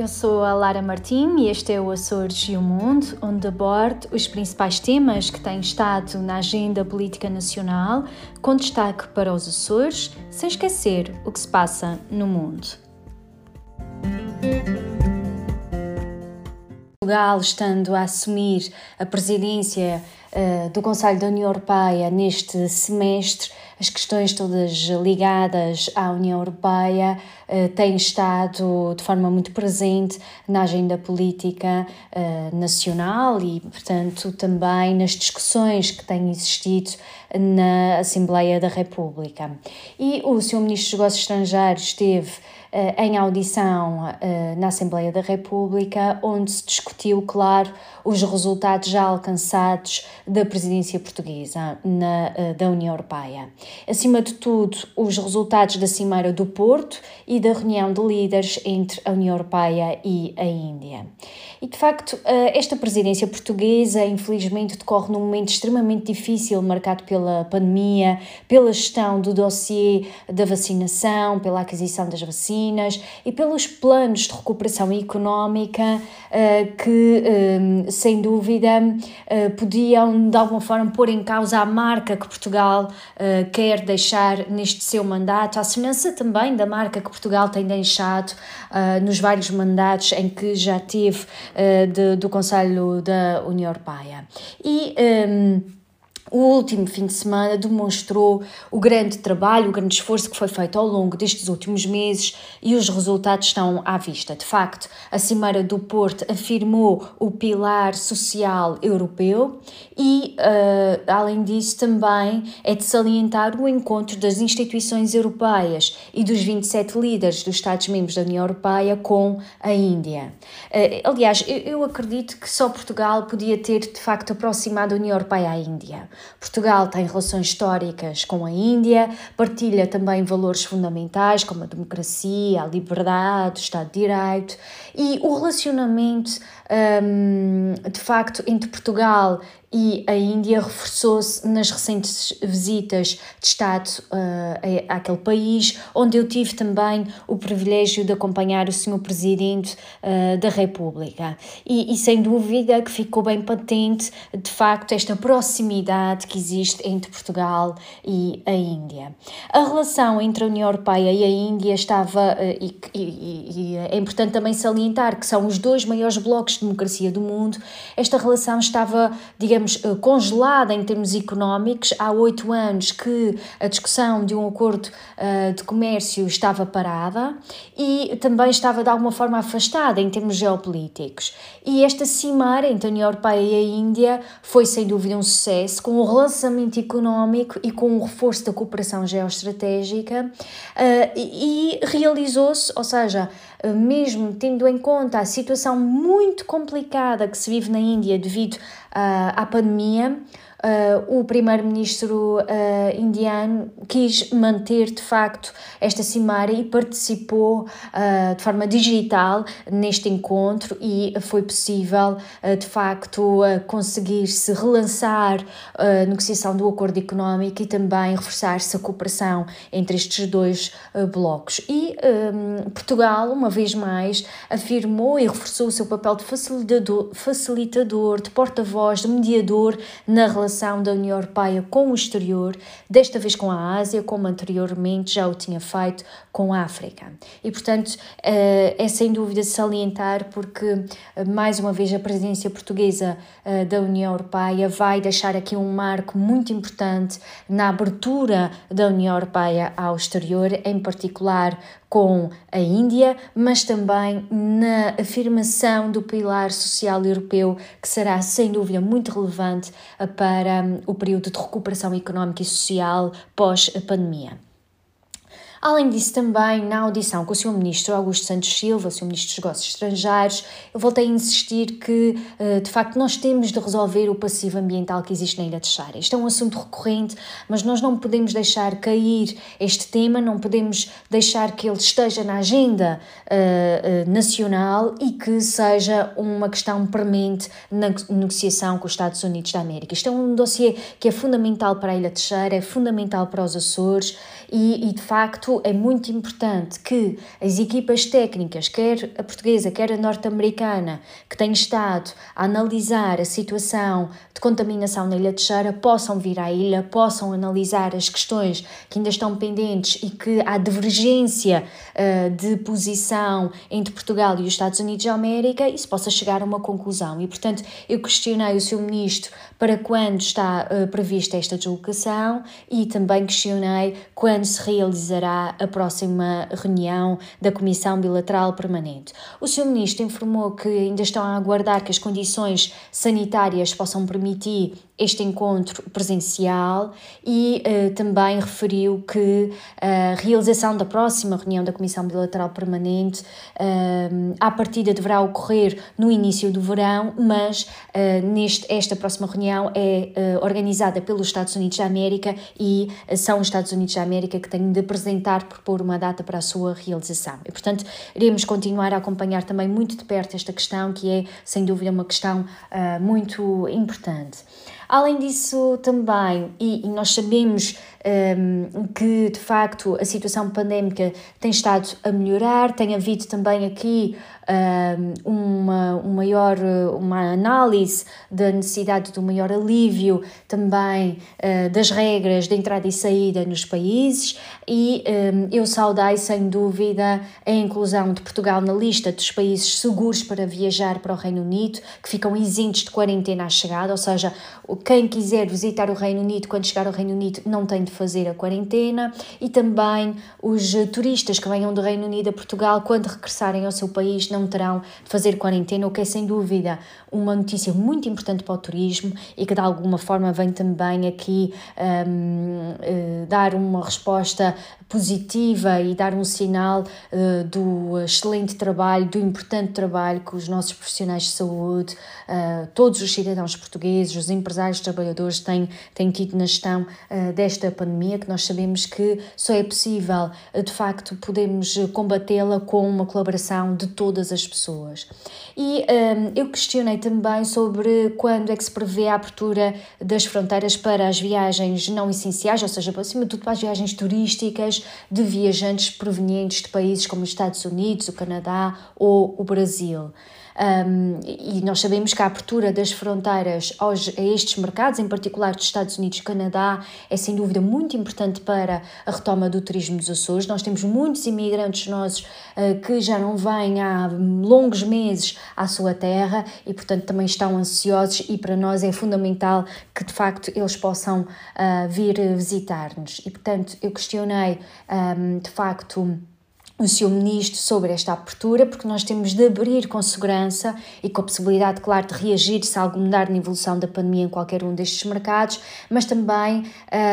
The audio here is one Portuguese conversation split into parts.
Eu sou a Lara Martim e este é o Açores e o Mundo, onde abordo os principais temas que têm estado na agenda política nacional, com destaque para os Açores, sem esquecer o que se passa no mundo. Portugal, estando a assumir a presidência uh, do Conselho da União Europeia neste semestre, as questões todas ligadas à União Europeia uh, têm estado de forma muito presente na agenda política uh, nacional e, portanto, também nas discussões que têm existido na Assembleia da República. E o Sr. Ministro dos Negócios Estrangeiros esteve eh, em audição eh, na Assembleia da República, onde se discutiu, claro, os resultados já alcançados da presidência portuguesa na, eh, da União Europeia. Acima de tudo, os resultados da Cimeira do Porto e da reunião de líderes entre a União Europeia e a Índia. E de facto, esta presidência portuguesa, infelizmente, decorre num momento extremamente difícil, marcado pela pandemia, pela gestão do dossiê da vacinação, pela aquisição das vacinas e pelos planos de recuperação económica eh, que, eh, sem dúvida, eh, podiam de alguma forma pôr em causa a marca que Portugal quer deixar neste seu mandato, a semelhança também da marca que Portugal tem deixado nos vários mandatos em que já teve do Conselho da União Europeia. E o último fim de semana demonstrou o grande trabalho, o grande esforço que foi feito ao longo destes últimos meses e os resultados estão à vista. De facto, a Cimeira do Porto afirmou o pilar social europeu e, uh, além disso, também é de salientar o encontro das instituições europeias e dos 27 líderes dos Estados-membros da União Europeia com a Índia. Uh, aliás, eu, eu acredito que só Portugal podia ter, de facto, aproximado a União Europeia à Índia. Portugal tem relações históricas com a Índia, partilha também valores fundamentais como a democracia, a liberdade, o Estado de Direito e o relacionamento um, de facto entre Portugal e a Índia reforçou-se nas recentes visitas de Estado uh, àquele país, onde eu tive também o privilégio de acompanhar o Sr. Presidente uh, da República. E, e, sem dúvida que ficou bem patente, de facto, esta proximidade que existe entre Portugal e a Índia. A relação entre a União Europeia e a Índia estava, uh, e, e, e é importante também salientar que são os dois maiores blocos de democracia do mundo, esta relação estava, digamos, digamos, eh, congelada em termos económicos. Há oito anos que a discussão de um acordo uh, de comércio estava parada e também estava de alguma forma afastada em termos geopolíticos. E esta cimeira entre a União Europeia e a Índia foi sem dúvida um sucesso, com o relançamento económico e com o reforço da cooperação geoestratégica uh, e, realizou-se, ou seja, mesmo tendo em conta a situação muito complicada que se vive na Índia devido à pandemia, uh, o primeiro-ministro uh, indiano quis manter de facto esta cimeira e participou uh, de forma digital neste encontro e foi possível de facto conseguir-se relançar a negociação do acordo económico e também reforçar-se a cooperação entre estes dois blocos. E um, Portugal, uma vez mais, afirmou e reforçou o seu papel de facilitador, facilitador de porta-voz, de mediador na relação relação da União Europeia com o exterior, desta vez com a Ásia, como anteriormente já o tinha feito com a África. E, portanto, eh, é sem dúvida salientar, porque, eh, mais uma vez, a presidência portuguesa eh, da União Europeia vai deixar aqui um marco muito importante na abertura da União Europeia ao exterior, em particular com a Índia, mas também na afirmação do pilar social europeu, que será sem dúvida muito relevante para hum, o período de recuperação económica e social pós-pandemia. Além disso, também na audição com o Sr. Ministro Augusto Santos Silva, o Sr. Ministro dos Negócios Estrangeiros, eu voltei a insistir que, eh, de facto, nós temos de resolver o passivo ambiental que existe na Ilha de Chara. Isto é um assunto recorrente, mas nós não podemos deixar cair este tema, não podemos deixar que ele esteja na agenda uh, nacional e que seja uma questão premente na negociação com os Estados Unidos da América. Isto é um dossiê que é fundamental para a Ilha de Chara, é fundamental para os Açores e, e de facto, é muito importante que as equipas técnicas, quer a portuguesa, quer a norte-americana, que têm estado a analisar a situação de contaminação na Ilha de Cheira, possam vir à ilha, possam analisar as questões que ainda estão pendentes e que há divergência uh, de posição entre Portugal e os Estados Unidos da América e se possa chegar a uma conclusão. E, portanto, eu questionei o seu ministro para quando está uh, prevista esta deslocação e também questionei quando se realizará a próxima reunião da Comissão Bilateral Permanente. O seu ministro informou que ainda estão a aguardar que as condições sanitárias possam permitir este encontro presencial e uh, também referiu que a realização da próxima reunião da Comissão Bilateral Permanente uh, à partida deverá ocorrer no início do verão, mas uh, neste, esta próxima reunião é uh, organizada pelos Estados Unidos da América e são os Estados Unidos da América que têm de apresentar, propor uma data para a sua realização. E, portanto, iremos continuar a acompanhar também muito de perto esta questão, que é, sem dúvida, uma questão muito importante. Além disso, também, e, e nós sabemos um, que de facto a situação pandémica tem estado a melhorar, tem havido também aqui um, uma, um maior, uma análise da necessidade de um maior alívio também uh, das regras de entrada e saída nos países e um, eu saudei sem dúvida a inclusão de Portugal na lista dos países seguros para viajar para o Reino Unido, que ficam isentos de quarentena à chegada, ou seja, quem quiser visitar o Reino Unido quando chegar ao Reino Unido não tem de fazer a quarentena. E também os turistas que venham do Reino Unido a Portugal quando regressarem ao seu país não terão de fazer quarentena, o que é sem dúvida uma notícia muito importante para o turismo e que de alguma forma vem também aqui um, eh, dar uma resposta positiva e dar um sinal uh, do excelente trabalho, do importante trabalho que os nossos profissionais de saúde, uh, todos os cidadãos portugueses, os empresários, os trabalhadores têm, têm tido na gestão desta pandemia, que nós sabemos que só é possível, de facto, podemos combatê-la com uma colaboração de todas as pessoas. E um, eu questionei também sobre quando é que se prevê a abertura das fronteiras para as viagens não essenciais, ou seja, acima de tudo para as viagens turísticas de viajantes provenientes de países como os Estados Unidos, o Canadá ou o Brasil. Um, e nós sabemos que a abertura das fronteiras aos, a estes mercados, em particular dos Estados Unidos e Canadá, é sem dúvida muito importante para a retoma do turismo dos Açores. Nós temos muitos imigrantes nossos uh, que já não vêm há longos meses à sua terra e, portanto, também estão ansiosos e para nós é fundamental que, de facto, eles possam uh, vir visitar-nos. E, portanto, eu questionei, um, de facto, o seu ministro sobre esta abertura, porque nós temos de abrir com segurança e com a possibilidade, claro, de reagir se algo mudar na evolução da pandemia em qualquer um destes mercados, mas também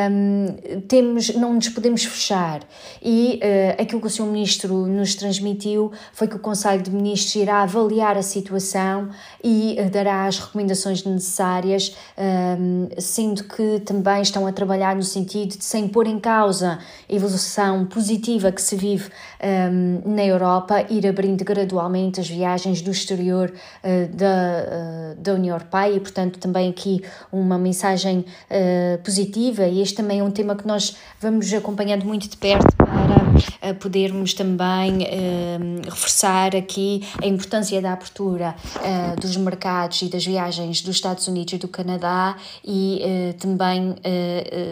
um, temos, não nos podemos fechar. E uh, aquilo que o seu ministro nos transmitiu foi que o Conselho de Ministros irá avaliar a situação e uh, dará as recomendações necessárias, um, sendo que também estão a trabalhar no sentido de, sem pôr em causa a evolução positiva que se vive. Uh, um, na Europa, ir abrindo gradualmente as viagens do exterior uh, da, uh, da União Europeia e, portanto, também aqui uma mensagem uh, positiva. E este também é um tema que nós vamos acompanhando muito de perto para podermos também reforçar aqui a importância da abertura dos mercados e das viagens dos Estados Unidos e do Canadá e também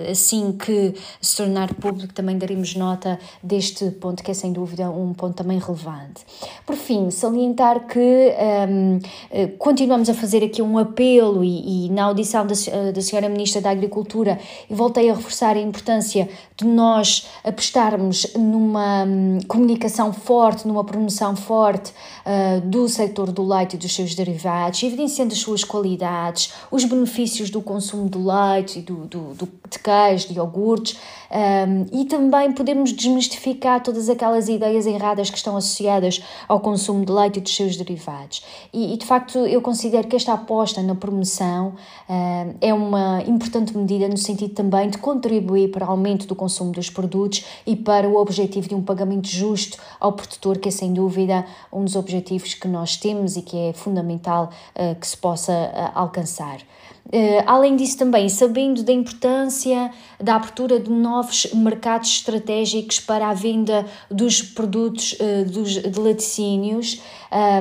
assim que se tornar público também daremos nota deste ponto que é sem dúvida dúvida um ponto também relevante. Por fim, salientar que um, eh, continuamos a fazer aqui um apelo e, e na audição da, eh, da senhora Ministra da Agricultura e voltei a reforçar a importância de nós apostarmos numa um, comunicação forte, numa promoção forte uh, do setor do leite e dos seus derivados, evidenciando as suas qualidades, os benefícios do consumo do leite e do, do, do de queijo, de iogurtes, um, e também podemos desmistificar todas aquelas ideias erradas que estão associadas ao consumo de leite e dos seus derivados. E, e de facto, eu considero que esta aposta na promoção um, é uma importante medida no sentido também de contribuir para o aumento do consumo dos produtos e para o objetivo de um pagamento justo ao produtor, que é sem dúvida um dos objetivos que nós temos e que é fundamental uh, que se possa uh, alcançar. Uh, além disso, também sabendo da importância da abertura de novos mercados estratégicos para a venda dos produtos uh, dos, de laticínios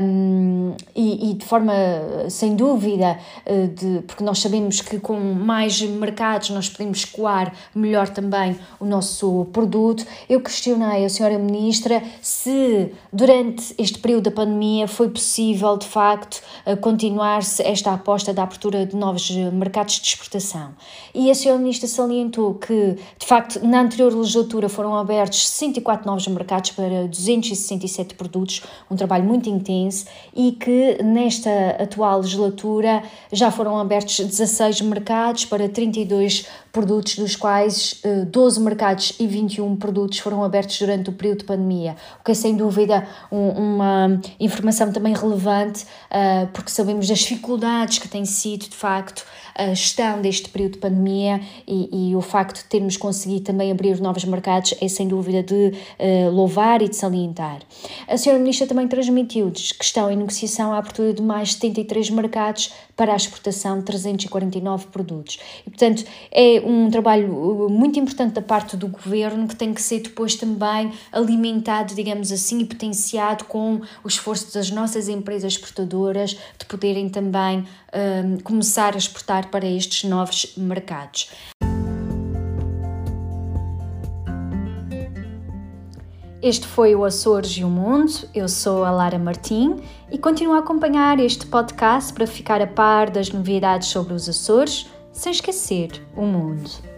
um, e, e, de forma, sem dúvida, uh, de, porque nós sabemos que com mais mercados nós podemos escoar melhor também o nosso produto. Eu questionei a senhora Ministra se durante este período da pandemia foi possível, de facto, continuar-se esta aposta da abertura de novos mercados de exportação. E a senhora Ministra salientou que, de facto, na anterior legislatura foram abertos 64 novos mercados para 267 produtos, um trabalho muito intenso, e que nesta atual legislatura já foram abertos 16 mercados para 32 produtos, dos quais 12 eh, mercados e 21 produtos foram abertos durante o período de pandemia, o que é sem dúvida um, uma informação também relevante, uh, porque sabemos das dificuldades que tem sido, de facto, life a gestão deste período de pandemia e, e o facto de termos conseguido também abrir novos mercados é sem dúvida de uh, louvar e de salientar. A senhora Ministra também transmitiu-nos que estão em negociação a abertura de mais 73 mercados para a exportação de 349 produtos. E, portanto, é um trabalho uh, muito importante da parte do governo que tem que ser depois também alimentado, digamos assim, e potenciado com o esforço das nossas empresas exportadoras de poderem também um, começar a exportar para estes novos mercados. Este foi o Açores e o Mundo. Eu sou a Lara Martim e continuo a acompanhar este podcast para ficar a par das novidades sobre os Açores, sem esquecer o mundo.